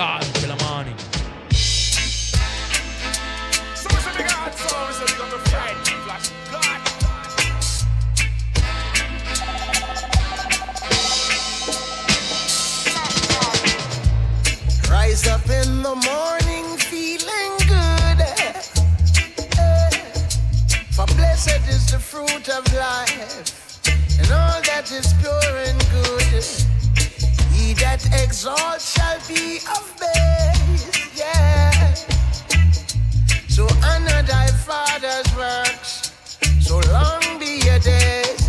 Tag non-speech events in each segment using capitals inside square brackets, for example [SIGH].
call till the morning. Rise up in the morning feeling good. Eh, for blessed is the fruit of life, and all that is pure and good. That exalts shall be of base, yeah. So honor thy father's works, so long be your days,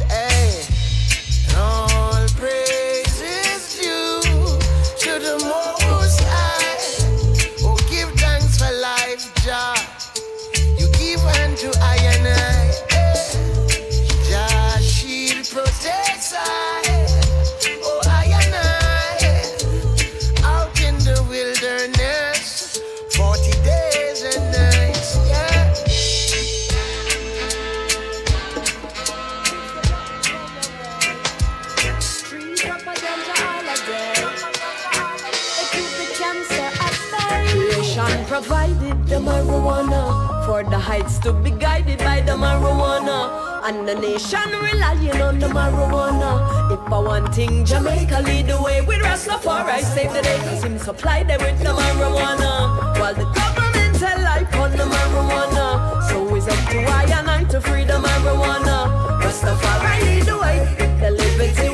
provided the marijuana for the heights to be guided by the marijuana. And the nation relying on the marijuana. If I want thing, Jamaica lead the way with Rastafari. Save the day, cause him supply them with the marijuana. While the government tell life on the marijuana. So it's up to I and I to free the marijuana. Rastafari lead the way, the liberty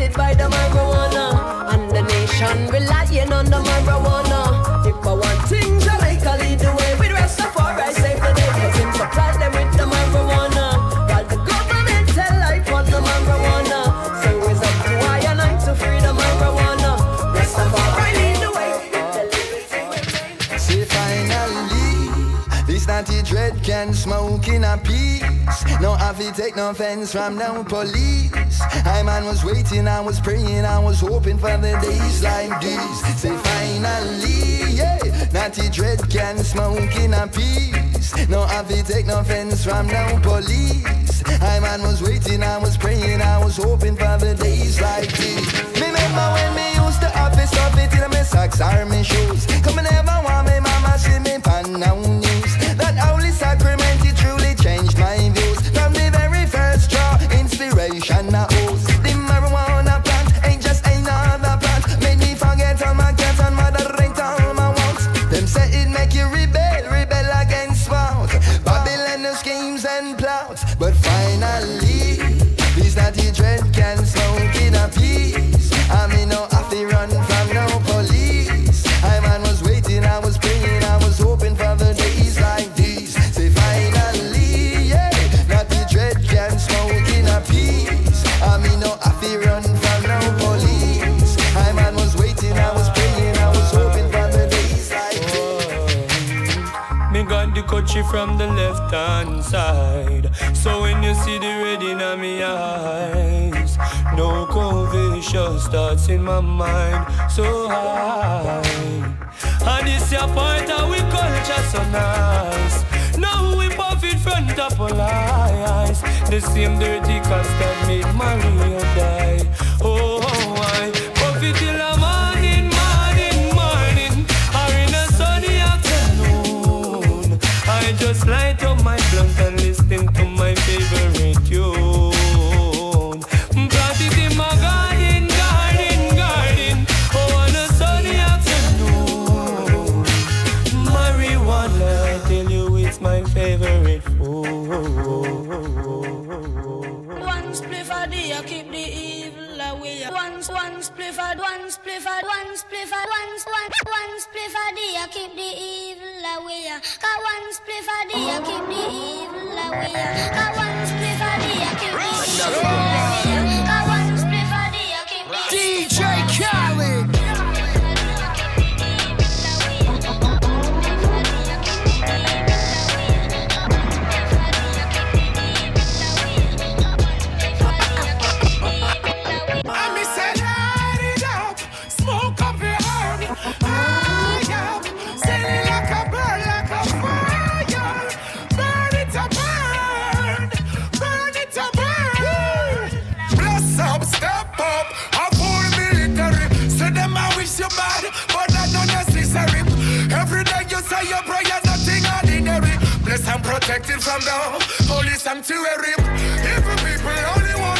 to by the marijuana. And the nation relying on the marijuana. If I want things, Jamaica lead the way. With Rastafari Save the day, cause him supply them with the marijuana. While the government tell life on the marijuana. So it's up to I and I to free the marijuana. Rastafari lead the way. Say finally, this natty dread can smoke in a peace. No have to take no offense from no police. I man was waiting, I was praying, I was hoping for the days like these. Say finally, yeah, natty dread can smoke in a peace. No have to take no offense from no police. I man was waiting, I was praying, I was hoping for the days like these. Remember when me used to have this stuff it in my socks or my shoes. Come and never want me mama see me pan now news. That holy sacrament got from the left hand side. So when you see the red in my eyes, no conviction starts in my mind so high. And this your part of we culture so nice. Now we puff in front of all eyes. The same dirty custard made Maria die. Oh, I one spliff a, one, one, one spliff a day, I keep the evil away. Cause one spliff a day, I keep the evil away. Cause one spliff a day, I keep the evil away. Protected from the holy sanctuary. Even people only want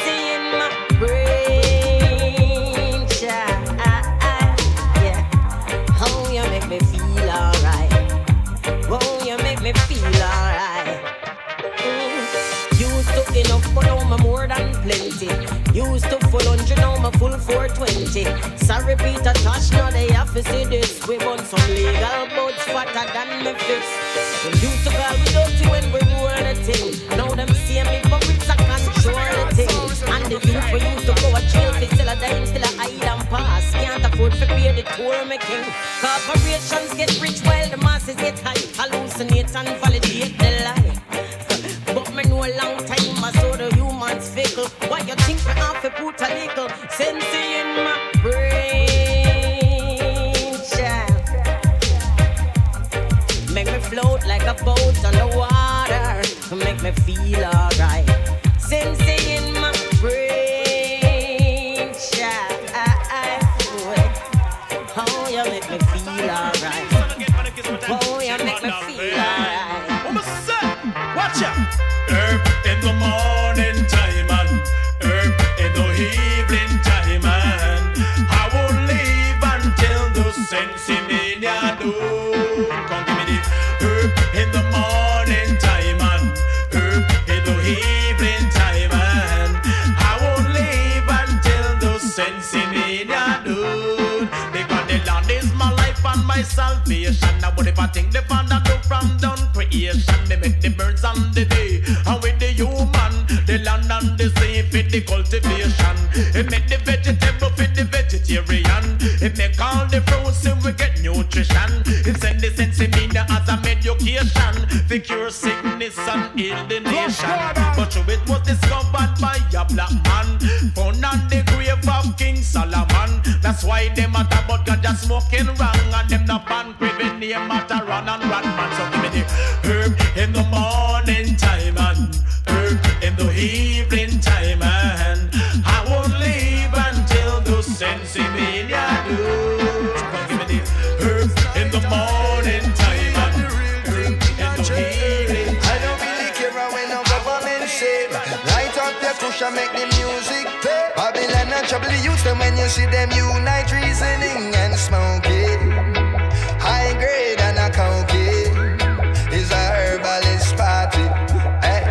full 420. Sorry, Peter Tosh, now they have to see this. We want some legal boats fatter than me fist. We used to call we dirty when we were the thing. Now them see me puppets, I control the thing. And the youth we used to go a jail for still a dime, still a hide and pass. Can't afford to pay the tour making. Corporations get rich while the masses get high. Hallucinate and validate the lie. Make me feel alright. Sensing in my brain, child. Oh, you make me feel alright. Oh, you make me feel alright. Watch out! Herb in the morning The cure sickness and heal the nation. But true, it was discovered by a black man. Found on the grave of King Solomon. That's why them at about God just smoking wrong. And them not ban craving name at a run and run man. So give me the trouble the youth them when you see them unite reasoning and smoking. High grade and a cocaine Is a herbalist party eh?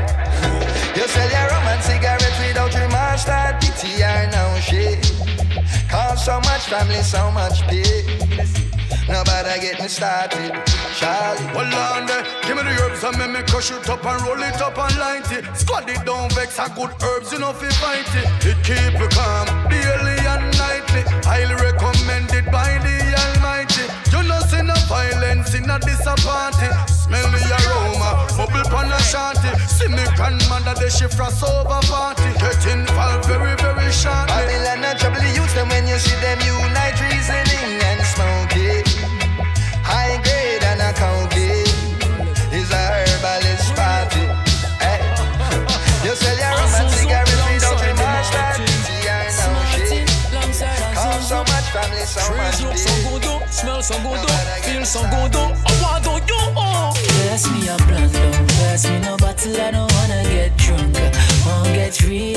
You sell your rum and cigarettes without remorse Start pity or no shit. Cause so much family, so much pain Nobody get me started Charlie Hold on give me the herbs and make me crush it up and roll it up and light it. Squad it down, vex a good herbs, know fi fight it. It keep you calm, daily and nightly. Highly recommended by the Almighty. You know see no violence in a disappointing. Smell the aroma, bubble pan a shanty. See me grandmother, the shift frost over party. Get involved very, very shortly. Babylon and trouble the them when you see them unite reasoning and smoking. High grade and a cocaine is a herbalist party. Hey. You sell your rum and cigarettes without remorse. Start pity or no. Cause so much family, so much Trees look pain. oh, smell so good, oh, feel so good, oh. I want to you, oh. Pass me a blunt, don't pass me no bottle. I don't wanna get drunk. Won't get real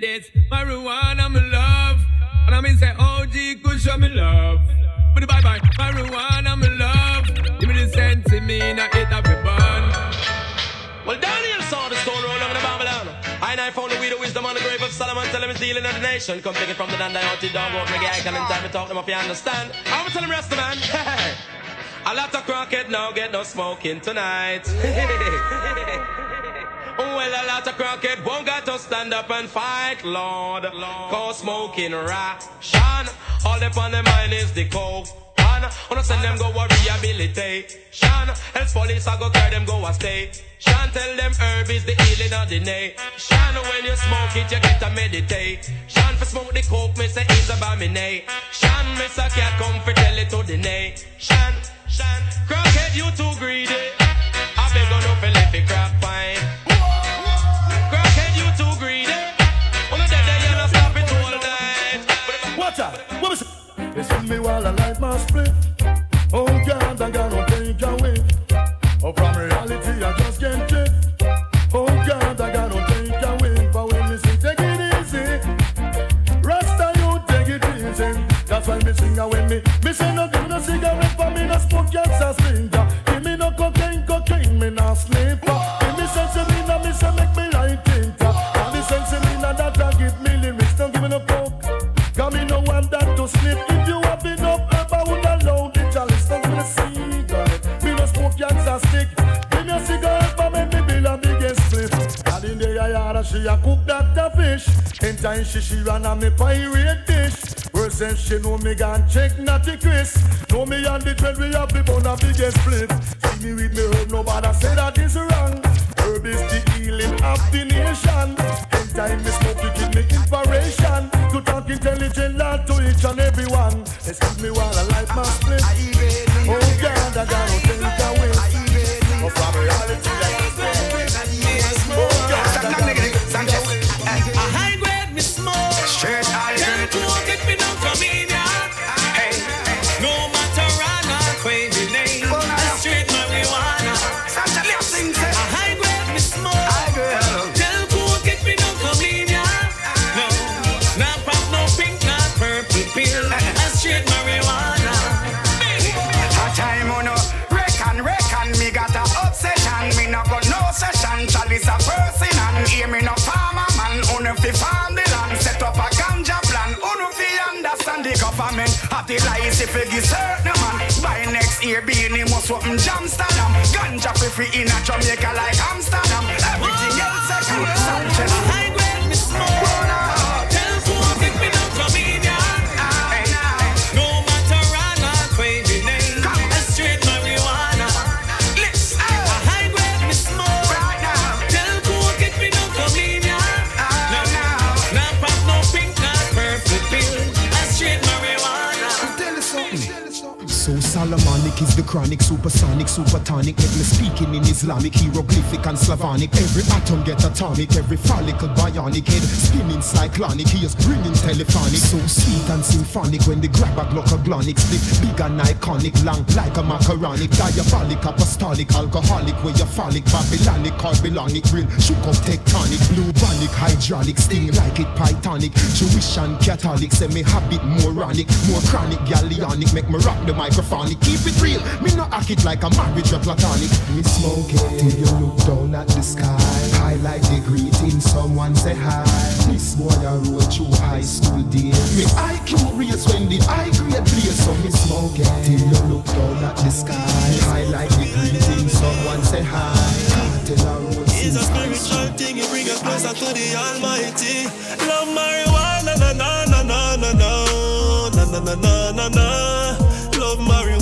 this, marijuana me love. And I mean say OG Kush me love. But bye bye, marijuana me love. Give me the sense in me, now it a bun. Well, Daniel saw the stone roll over the Babylon. I and I found the weed of wisdom on the grave of Solomon. Tell him he's dealing of the nation. Come take it from the Dandayoti dog out reggae icon and time to talk them if you understand. I'm gonna tell him rest the man. [LAUGHS] A lot of crackhead now get no smoking tonight. [LAUGHS] Well, a lot of crackhead won't got to stand up and fight, Lord. Cause smoking ration All they on the mind is the coke. Wanna send them go a rehabilitate. Shana, else police I go carry them go a stay. Shan tell them herb is the healing of the day. Shan when you smoke it you get to meditate. Shan for smoke the coke me say it's about me nay. Shan miss a cat come for tell it to the nay. Shan, Shan, crackhead you too greedy. must split. me gone. Check not to the lies if you give certain man. By next year, being must open Amsterdam. Ganja free in a Jamaica like Amsterdam. Chronic, supersonic, supertonic. Let me speaking in Islamic, hieroglyphic and Slavonic. Every atom get atomic, every follicle bionic. Head spinning cyclonic, ears ringing telephonic. So sweet and symphonic when they grab a Glock a glonic. Split big and iconic, long like a macaronic. Diabolic, apostolic, alcoholic, where you phallic, Babylonic, Carbylonic, real shook up tectonic. Blue bonic, hydraulic, sting like it pythonic. Jewish and Catholic, say me habit moronic, more chronic, galleonic, make me rock the microphone. Keep it real, me no act it like a marriage or platonic. Me smoke it till you look down at the sky. Highlight the greeting, someone say hi. This boy I roll through high school days. Me IQ raise when the high grade plays. So me smoke it till you look down at the sky. Highlight the greeting, someone say hi. Kartel I roll It's a spiritual thing, it bring us closer to the Almighty. Love marijuana, na na na na na na na na na na na na. Love marijuana.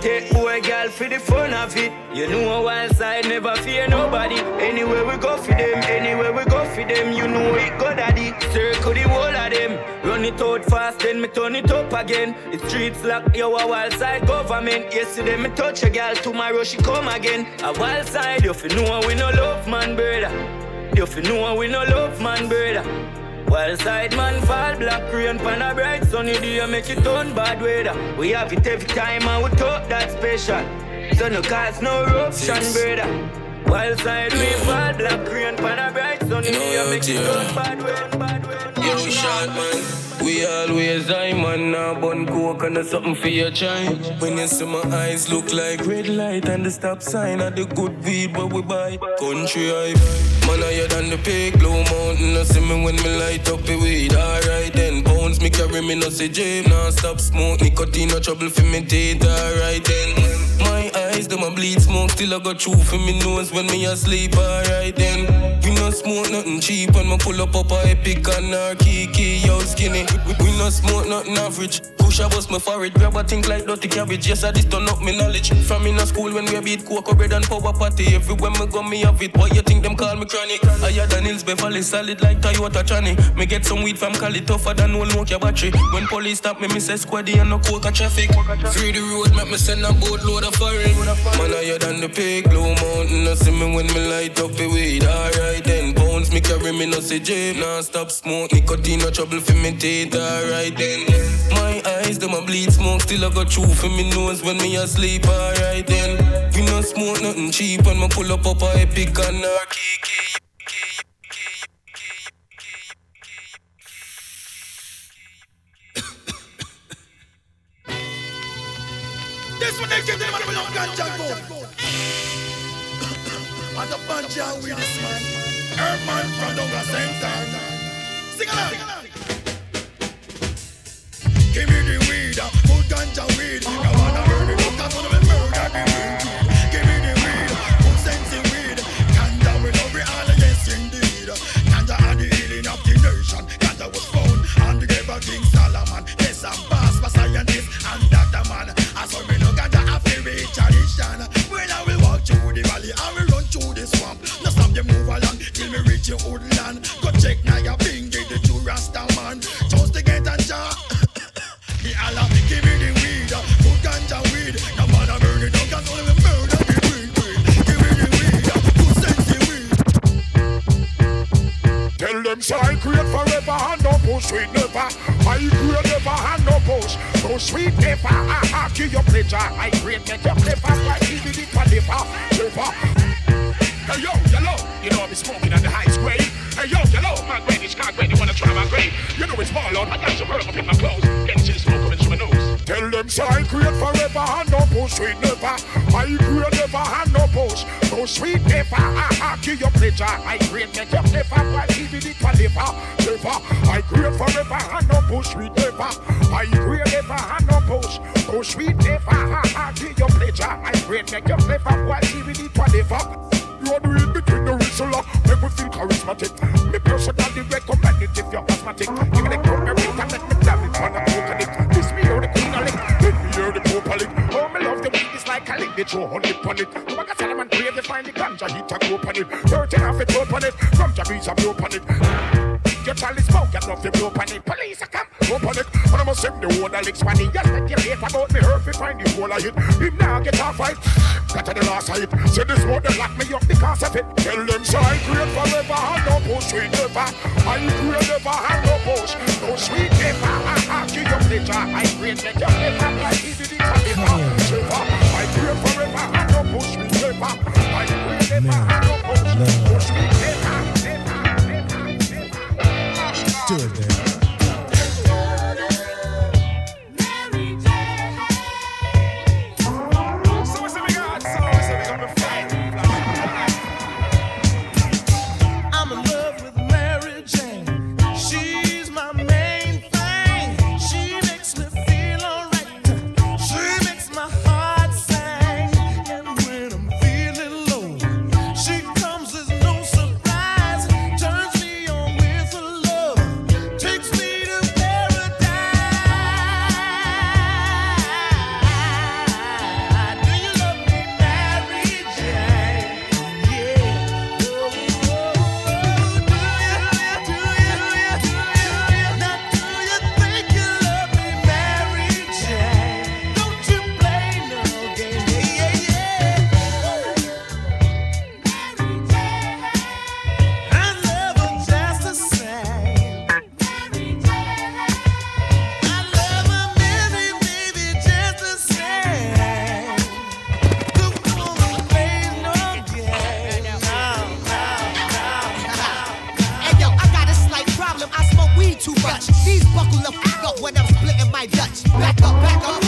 Take boy girl for the fun of it. You know a wild side never fear nobody. Anywhere we go for them, anywhere we go for them, you know it go daddy. Circle the whole of them. Run it out fast, then me turn it up again. The streets lock, yo, a wild side government. Yesterday me touch a girl, tomorrow she come again. A wild side, you fi know we no love man, brother. You fi know we no love man, brother. Wild side man fall black rain pan a bright sunny day make it turn bad weather. We have it every time and we talk that special. So no cause no eruption, brother. Wild side we fall black rain pan a bright sunny You know make it turn bad weather, bad weather. Yo, shot man. We always high man now bun coke and something for your try. When you see my eyes look like red light and the stop sign of the good weed but we buy. Country hype. Man higher than the pig, blue mountain. You see me when me light up the weed. Alright then, bones me carry me no say Jim. Nah stop smoke, nicotine no trouble for me teeth. Alright then. Eyes, them a bleed smoke, still I got truth in me nose when me asleep. Alright then. We no smoke nothing cheap, and me pull up up a epic and our kiki, yo skinny. We, we no smoke nothing average. Push a bust my forehead, grab a think like dirty cabbage. Yes, I just turn up me knowledge. From in a school when we beat cocoa bread and power party. Everywhere me go, me have it. Why you think them call me chronic? Higher than hills, Beverly, solid like Toyota Chani. Me get some weed from Cali, tougher than old Nokia battery. When police stop me, me say squaddy and no coca traffic. Free the road, make me send a boatload of foreign. Man higher than the peak, blue mountain. No see me when me light up the weed. Alright then, bones me carry me no say Jim. Nah stop smoke, nicotine no trouble for me teeth. Alright then, my eyes them a bleed smoke, still I got truth in me nose when me asleep. Alright then, we no smoke nothing cheap, and me pull up up a epic and our kiki. This one they give them man young ganja go. And the banja with this man. Herman from Doga Center. Sing along. Give me the weed, uh, good ganja weed. You wanna me your. Go check now your finger, the true Rasta man. Just to get a jar. [COUGHS] The Allah, give me the weed, good ganja weed. No man a burn it down, 'cause only murder. Give me weed. Tell them so I create forever and no push sweet never. I create never and no push. No sweet never. I to your pleasure. I create make your clever. I give you the caliber. Clever. Hey yo, yellow, you know I be smoking at the highest grade. Hey yo, yellow, my grade is can't grade. You wanna try my grade? You know it's fall out. I got some herb up in my clothes. Can see the smoke coming through my nose. Tell them so I create forever and no push sweet never. I create never and no push. No sweet never. I have to your pleasure. I create make your clever. I give you the caliber. Clever. I create forever and no push sweet never. I create never and no push. No sweet never. I have to your pleasure. I create make your clever. I give you the caliber. You are doing between the whistle Make me feel charismatic. Me personally recommend it if you're asthmatic. Give me the cranberry and let me damn it on a coconut This me hear the queen of lick. Let me hear the pope of lick. Oh, me love the weed, it's like a lick. They throw honey on it. Come on, Solomon brave, they find the ganja Heat a go on it. Thirteen half it up on it. From Jabez a blow on it. Your child is smoke, get nothing blow on it. Police a come, on it. And I must send the that licks when he just speculate about me. Hurt me find the whole of it. Him now get off fight. To the last side. Say this they lock me up because of it. Tell them so I create forever and no push sweet never. I create never and no push. No sweet never. I have to your pleasure. I create give you the Dutch. Back up, back up.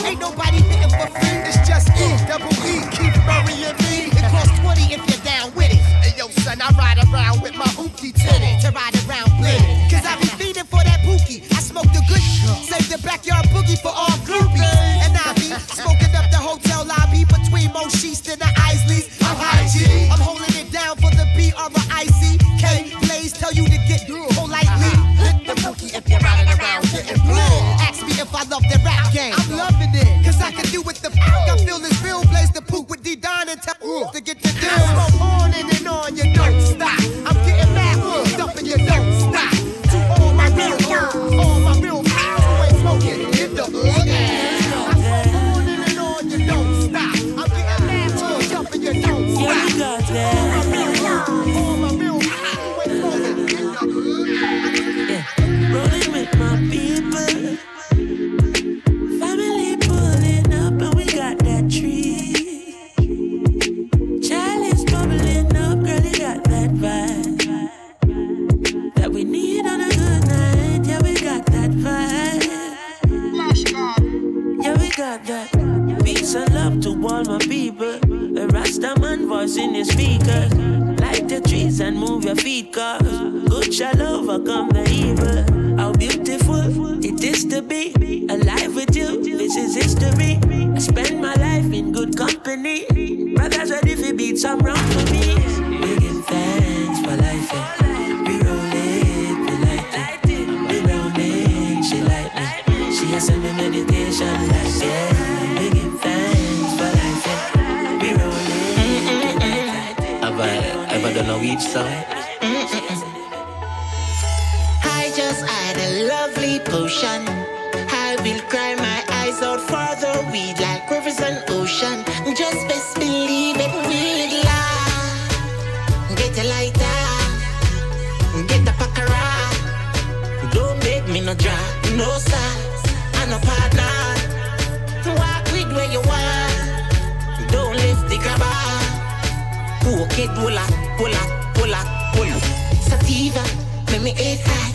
Sativa, make me eight high.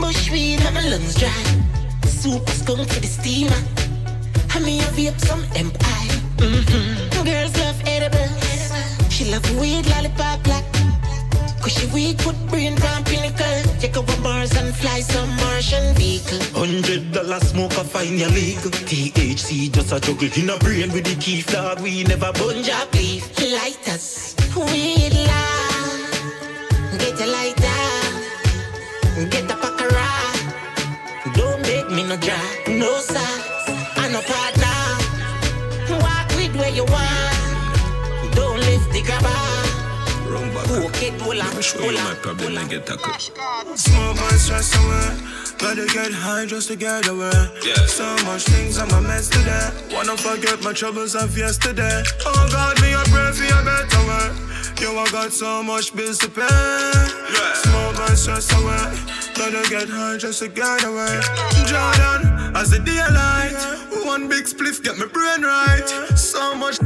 Bushweed, have my lungs dry. Super skunk for the steamer. I me a vape some empire. Mm-hmm. Girls love edible. She love weed lollipop black. Cause she weed put brain on pinnacle. Take over bars and fly some Martian vehicle. Hundred dollar smoke, I find you legal. THC just a juggle in a brain with the key dog. We never bunch Punjab leaf, lighters, weed love. Get a lighter, get a pakara. Don't make me no dry, no size, and no partner. Walk with where you want. Don't lift the grabber. Poke it, pull up, pull up. problem and get tackled. Smoke my stress away. Gotta get high just to get away. Yeah. So much things I'm a mess today. Wanna forget my troubles of yesterday. Oh God, me a pray for a better way. Yo, I got so much bills to pay. Smoke my stress away. Gotta get high just to get away. Jordan, as the daylight. One big spliff get my brain right. So much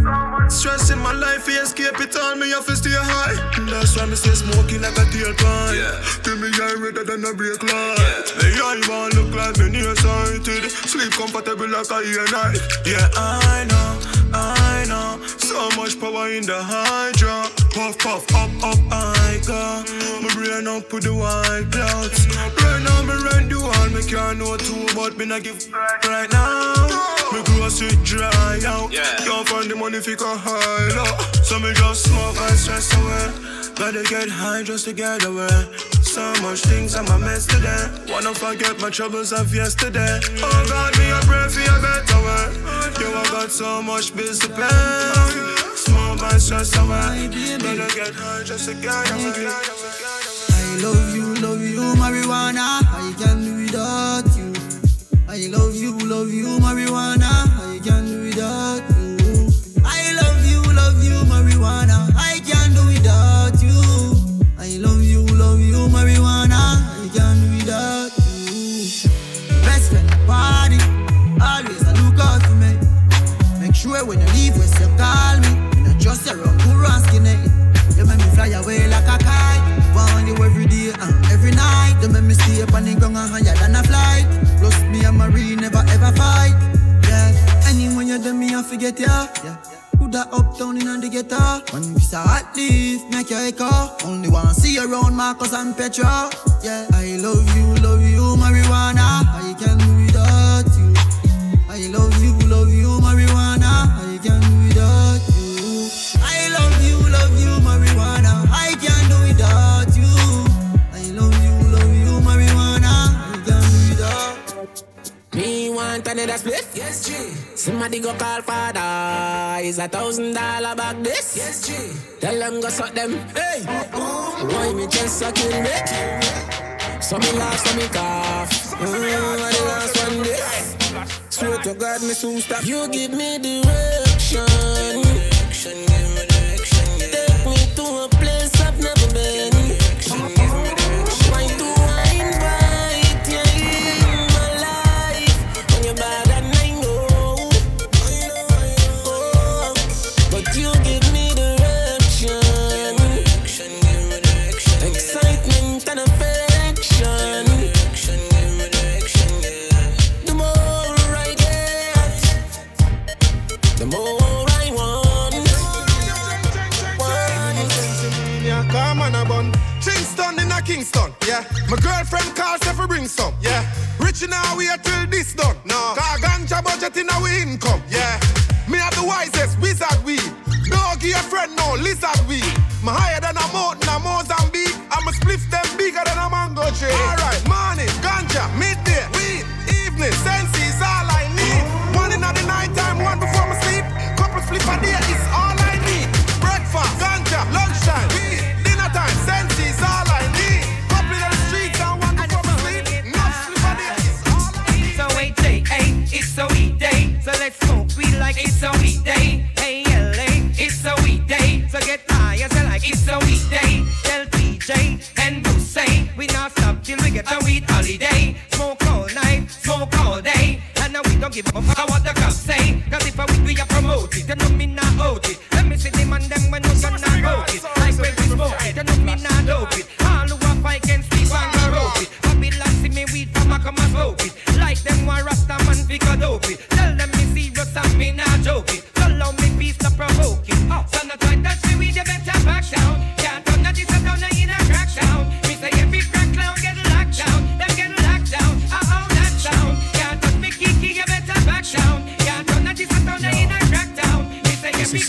stress in my life, we escape it all. Me have to stay high. That's why me stay smoking like a tailpipe. Yeah. Till me eye redder than a brake light. Me eye want look like me nearsighted. Sleep comfortable like a ear night. Yeah, I know, I know. So much power in the hydro. Puff, puff, up, up, I go. My brain up with the white clouds. Right now, me run the wall. Me can't know too, but me not give right now. Me grocery dry out. Yeah. Can't find the money for a high low. So me just smoke and stress away. Gotta get high just to get away. So much things I'm a mess today. Wanna forget my troubles of yesterday. Oh God, me a pray for a better way. Yo, I got so much bills to pay. High just to get. I love you, love you, marijuana. I can do without you. I love you, love you, marijuana. I can do without you. I love you, love you, marijuana. I can do without you. I love you, love you, marijuana. I can do without you. Best friend, party. Always look out for me. Make sure when you leave, when you call me. Just your rock, poor and skinny. You make me fly away like a kite. Want you every day and every night. You make me stay up on the ground and higher than a flight. Plus me and Marie never ever fight. Yeah. Anyone you do me, I forget ya. Yeah. Who that uptown in on the ghetto? When we saw hot leaf, make your echo. Only one see around Marcus and Petra. Yeah, I love you, love you, marijuana. I can't do without you. I love you, love you, marijuana. I can't another split? Yes, G. Somebody go call father. Is a thousand dollar back this? Yes, G. Tell them go suck them. Hey, why me just kill me? So me laugh, so me cough. Mm, the last one this. Swear to God, me soon stop. You give me. Direction, Come on a bun. Kingston in a Kingston, yeah. My girlfriend calls if we bring some, yeah. Rich in our way till this done, no. Car ganja budget in our income, yeah. Me have the wisest wizard weed. Doggy a friend, no lizard weed. My higher than a mountain, a Mozambique. I'm a spliff them bigger than a mango tree. Alright, morning, ganja, midday, weed, evening, senses, it's a weekday. Hey, LA, it's a weekday. So get high as like it's a weekday. Tell PJ and Bruce say we not stop till we get a weed holiday. Smoke all night, smoke all day. And now we don't give a fuck what the cops say. Cause if a weed we a promote it, you know me not out it. Let me see them and them when no gun not out it. Like when we smoke it, you know me not dope it. All who a fight can sleep and go rope it. Babylon see me weed from a come and smoke it. Like them one rasta man figure dope it.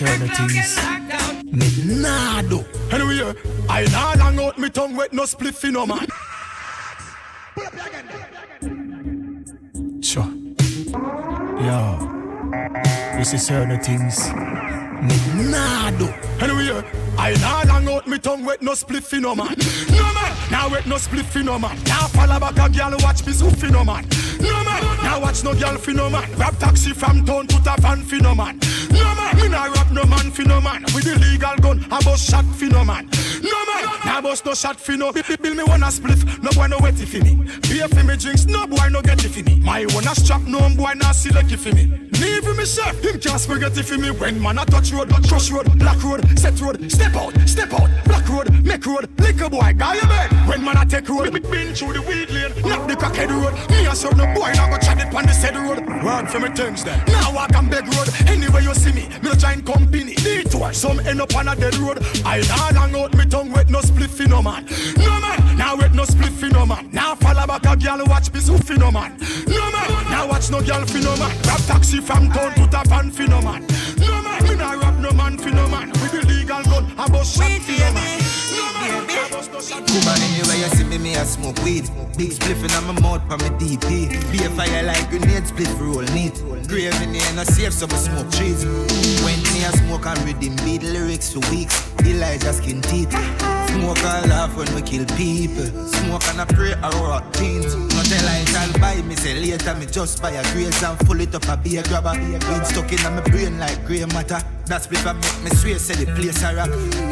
Say every crack clown get locked down. Me nah do. Anyway, I nah long out me tongue with no spliff no man. Sure. Yo, this is certain things. Me nah do. Anyway, I nah long out me tongue with no spliff no man. No man, now with no spliff no man. Now follow back a girl watch me soup no man. No man, now watch no girl fi no man. Grab taxi from town put a van fi no man. No man, me nah rap no man fi no man. With the legal gun, I bust shot fi no man. No man, now bust no shot fi no. Bill me wanna spliff, no boy no wetty fi me. Beer fi me drinks, no boy no get it fi me. My wanna strap, no boy nah it fi me. Leave me chef, him can't spaghetti fi me. When man a touch road, crush road, black road, set road, step out, step out, black road, make road, liquor boy, guy your bed. When man a take road, me been through the weed lane, knock the crackhead road. Me a serve no boy, now go chat it on the said road. Word for me things then. Now walk on beg road, anywhere you see me, me no join company. Detour, some end up on a dead road. I nah long out me tongue with no spliff no man. No man, now with no spliff no man. Now follow back a girl watch me soup no man. No man, now watch no girl fi no man. Grab taxi from town put a van fi no man. No man, me nah rap no man fi no man. With the legal gun, I bust shot fi no man. I Woman, anywhere you see me, me a smoke weed. Big spliffing on my mouth, pa me DP. Be a fire like grenade, split roll neat. Grave in here, no safe, so me smoke trees. When me a smoke and redeem beat lyrics for weeks. Elijah skin teeth. Smoke and laugh when we kill people. Smoke and I pray I rock jeans. No tell I shall buy me, say later me just buy a graze and full it up a beer grabber. Weed stuck in my brain like grey matter. That's before make me swear say the place a rock.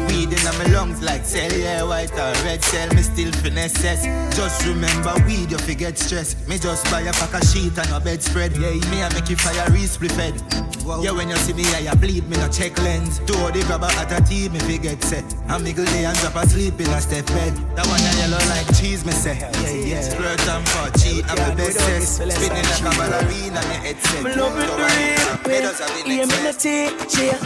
Weed in my lungs like cell, yeah, white or red cell. Me still finesses. Just remember weed, you forget stress. Me just buy a pack of sheet and a bedspread. Yeah, me I make you fire re-split fed. Yeah, when you see me, I bleed, me no check lens. Do the grabber at a tea, me forget set. I miggle day and drop asleep in a step bed. That one a yellow like cheese, me say. Yeah, yeah. Squirt and for cheat, I'm the best sex. Spinning like a ballerina, me headset. Me love it So the I real can't way. pay us at the next me no teach ya.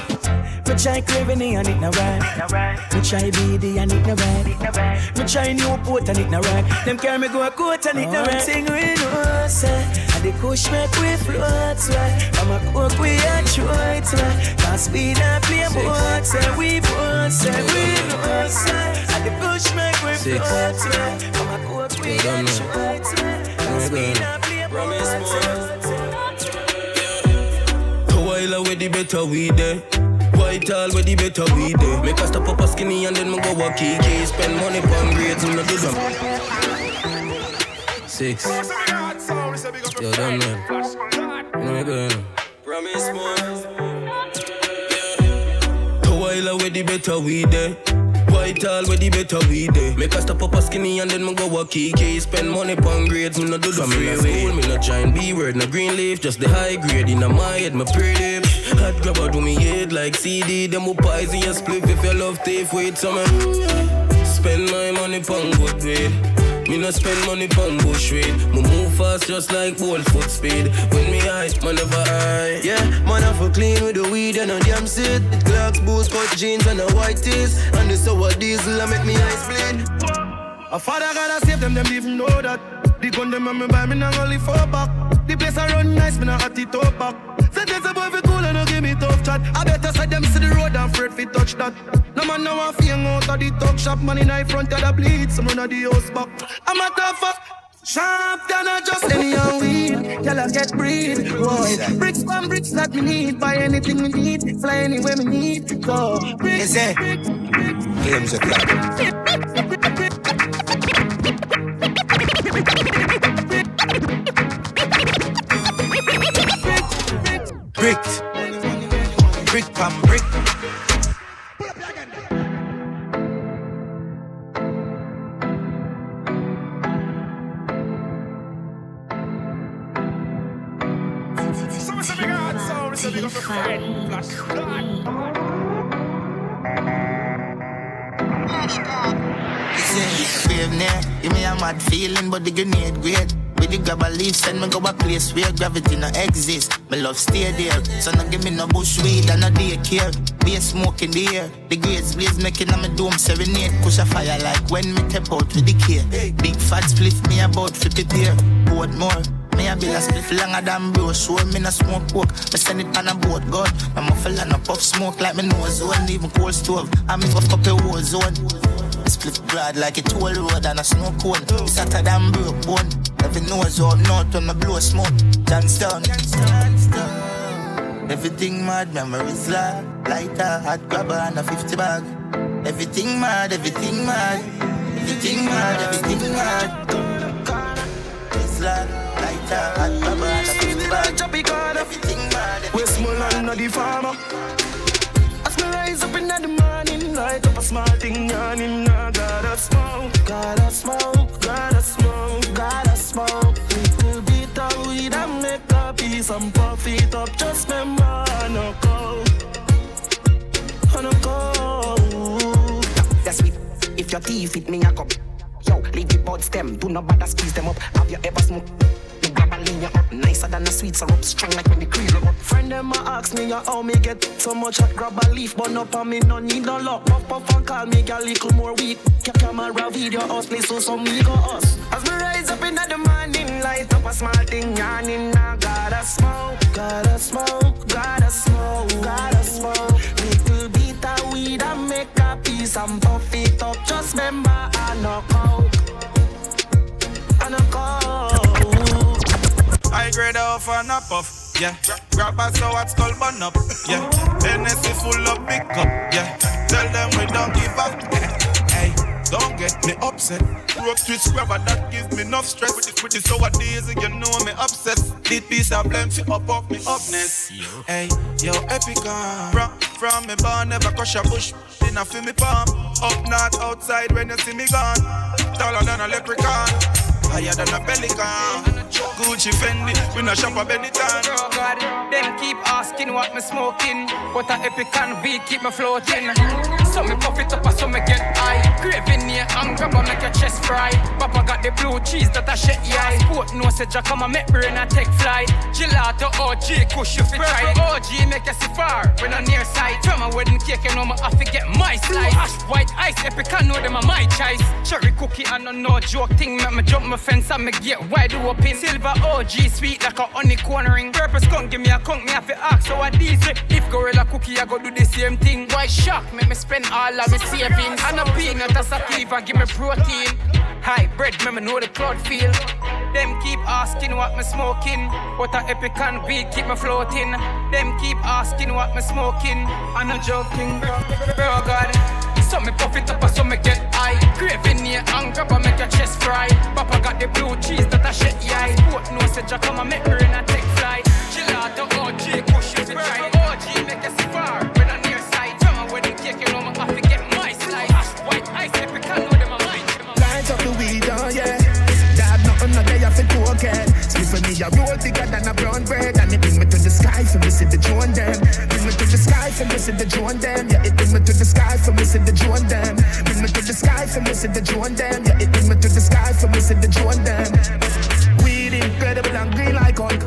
Me try craving and it no right. Me try BD and it no right. Me try Newport and it no right. Them carry me go a court and it no right. Sing know say, and the kush make we float right. I'm a cook we a try right. Cause we not play boat say we both say we know say, and the kush make we float right. I'm a cook we a try right. Cause we not play more. While away the better we there. White all where the better we there. Make us stop up a skinny and then me go walk key key. Spend money on grades, me no do them. Six. Yo, done man. You know me going. Promise more. Yeah. While away the better we there. White all where the better we there. Make us stop up a skinny and then me go walk key key. Spend money on grades, me no do them. Me no school, me no giant B word, no green leaf, just the high grade in my head, my pretty. Hot grabber do me head like CD. Them who poison your spliff if you love thief with some. Spend my money pon good weed. Me no spend money pon bush weed. Me move fast just like bolt foot speed. When me high, man never high. Yeah, man for clean with the weed and a damn seed. Clocks, boots, cut jeans and a white tees. And the sour diesel I make me eyes bleed. A father gotta save them, them even know that. The gun them and me buy me not only four back. The place I run nice, me not at the top back. Sentence a boy fi cool and no give me tough chat. I better side them see the road and afraid fi touch that. No man now a fing out of the talk shop. Man in the front of the bleed, some run of the house back. I'm a tough fuck. Sharp than I just any old weed. Tell I get breed. Boy, bricks from bricks that me need. Buy anything me need. Fly anywhere me need. To go. Bricks, bricks, bricks. A Brick. Brick pam brick. Brave near, give me a mad feeling, but the grenade great. With the grab a leaf, send me go a place where gravity no exist. My love stay there, so no give me no bush weed and no daycare. Be a smoke in the air, the grades blaze making on my dome serenade. Push a fire like when me tap out with the care. Big fat split me about it here, board more. Me a bill a spliff longer than bro Show me no smoke coke Me send it on a boat God My muffle and a puff smoke like me nose zone Even cold stove I me puff up a war zone Split broad like a toll road and a snow cone It's hotter than broke bone nose up north when me blow smoke. Johnstown Everything mad, memories like Lighter, hot grabber and a 50 bag. Everything mad, everything mad. Everything mad, everything mad. It's like lighter, hot grabber and a 50 bag. Everything mad, Westmoreland not the farmer. As me rise up in the morning, light up a small thing yawning. I gotta smoke, gotta smoke, gotta smoke, gotta smoke. Piece and puff it up. Just remember, I no go, I no go. That's sweet. If your teeth fit me, I come. Yo, leave the bud stem. Do not bother squeeze them up. Have you ever smoked? The grab a lean up. Nicer than a sweet syrup. Strong like when the cream up. Friend them a ask me how me get so much hot grab a leaf Burn up on me no need no luck Puff puff and call me a little more weak Ca- Camera video house play so some me go us As me rise up in the morning Light up a small thing yawning I gotta smoke, gotta smoke, gotta smoke, gotta smoke Little bit of weed and make a piece and puff it up Just remember I no coke I no coke I grade off and a puff. Yeah, grab a so hot skull bun up. Yeah, is full of big cup. Yeah, tell them we don't give up. Don't get me upset. Rope twist grabber that give me enough stress. With this, with this sour days, you know me obsessed. This piece of blame fi up up me upness. Hey, yo, Epican. From, uh, from me born, never crush a bush. Dinner fi me palm. Up north, outside when you see me gone. Taller than a leprechaun. Higher than a pelican. Gucci Fendi, we no shop a Benetton. Oh God, them keep asking what me smoking. What a epic and beat keep me floating. So me puff it up, so me get high. Craving near and grab make your chest fry. Papa got the blue cheese that I shake yeah. Sport no say Jack come and make brain and take flight. Gelato OG, kush you fi try. OG make you see far when I'm near sight. From a wedding cake, you know me have to get my slice. Ash white ice, epic I know them are my choice. Cherry cookie and no no joke thing. Make me jump my fence and me get wide open. Silver OG sweet like a honey cornering. Purpose can't give me a conk, me have to ask so these it. If gorilla cookie, I go do the same thing. Why shock? Make me spend all of my savings. And a peanut, that's a sativa, give me protein. High bread, me know the crowd feel. Them keep asking what me smoking. What a epic and beat keep me floating. Them keep asking what me smoking. I'm not joking, bro. Bro, God. So me puff it up, so fry. Papa got the blue cheese that I shake yeah. Sport no say Jack come and make me in a take flight. Chill out the OG, push it right. OG make us far. When I near side, tell my wedding cake, you know have to get my slice. White ice, epic and know them a mind. Light up the weed, oh yeah. Dad, nothing no day off it. Sleep for me, a roll bigger than a brown bread. And it bring me to the sky for me, see the drone them. Bring me to the sky for me, see the drone them. Yeah, it bring me to the sky for me, see the drone them. Bring me to the sky for me, see the drone them. Yeah, it bring me to the sky for me, see the them. Weed incredible and green like Hulk.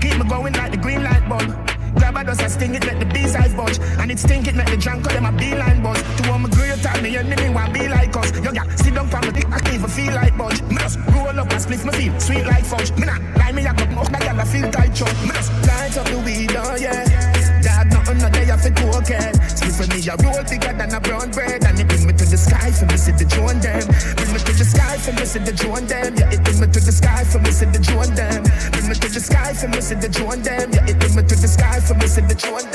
Keep me going like the green light bulb. Grab a dust and sting it, let the bees eyes budge. And it stink it, make the drunk them a beeline buzz. To all my great time, me enemy want be like us. Yo, yeah, sit down the dick, I can't even feel like budge. Me just roll up and split my feel sweet like fudge. Me for see the them. Yeah, it to the sky for see the drone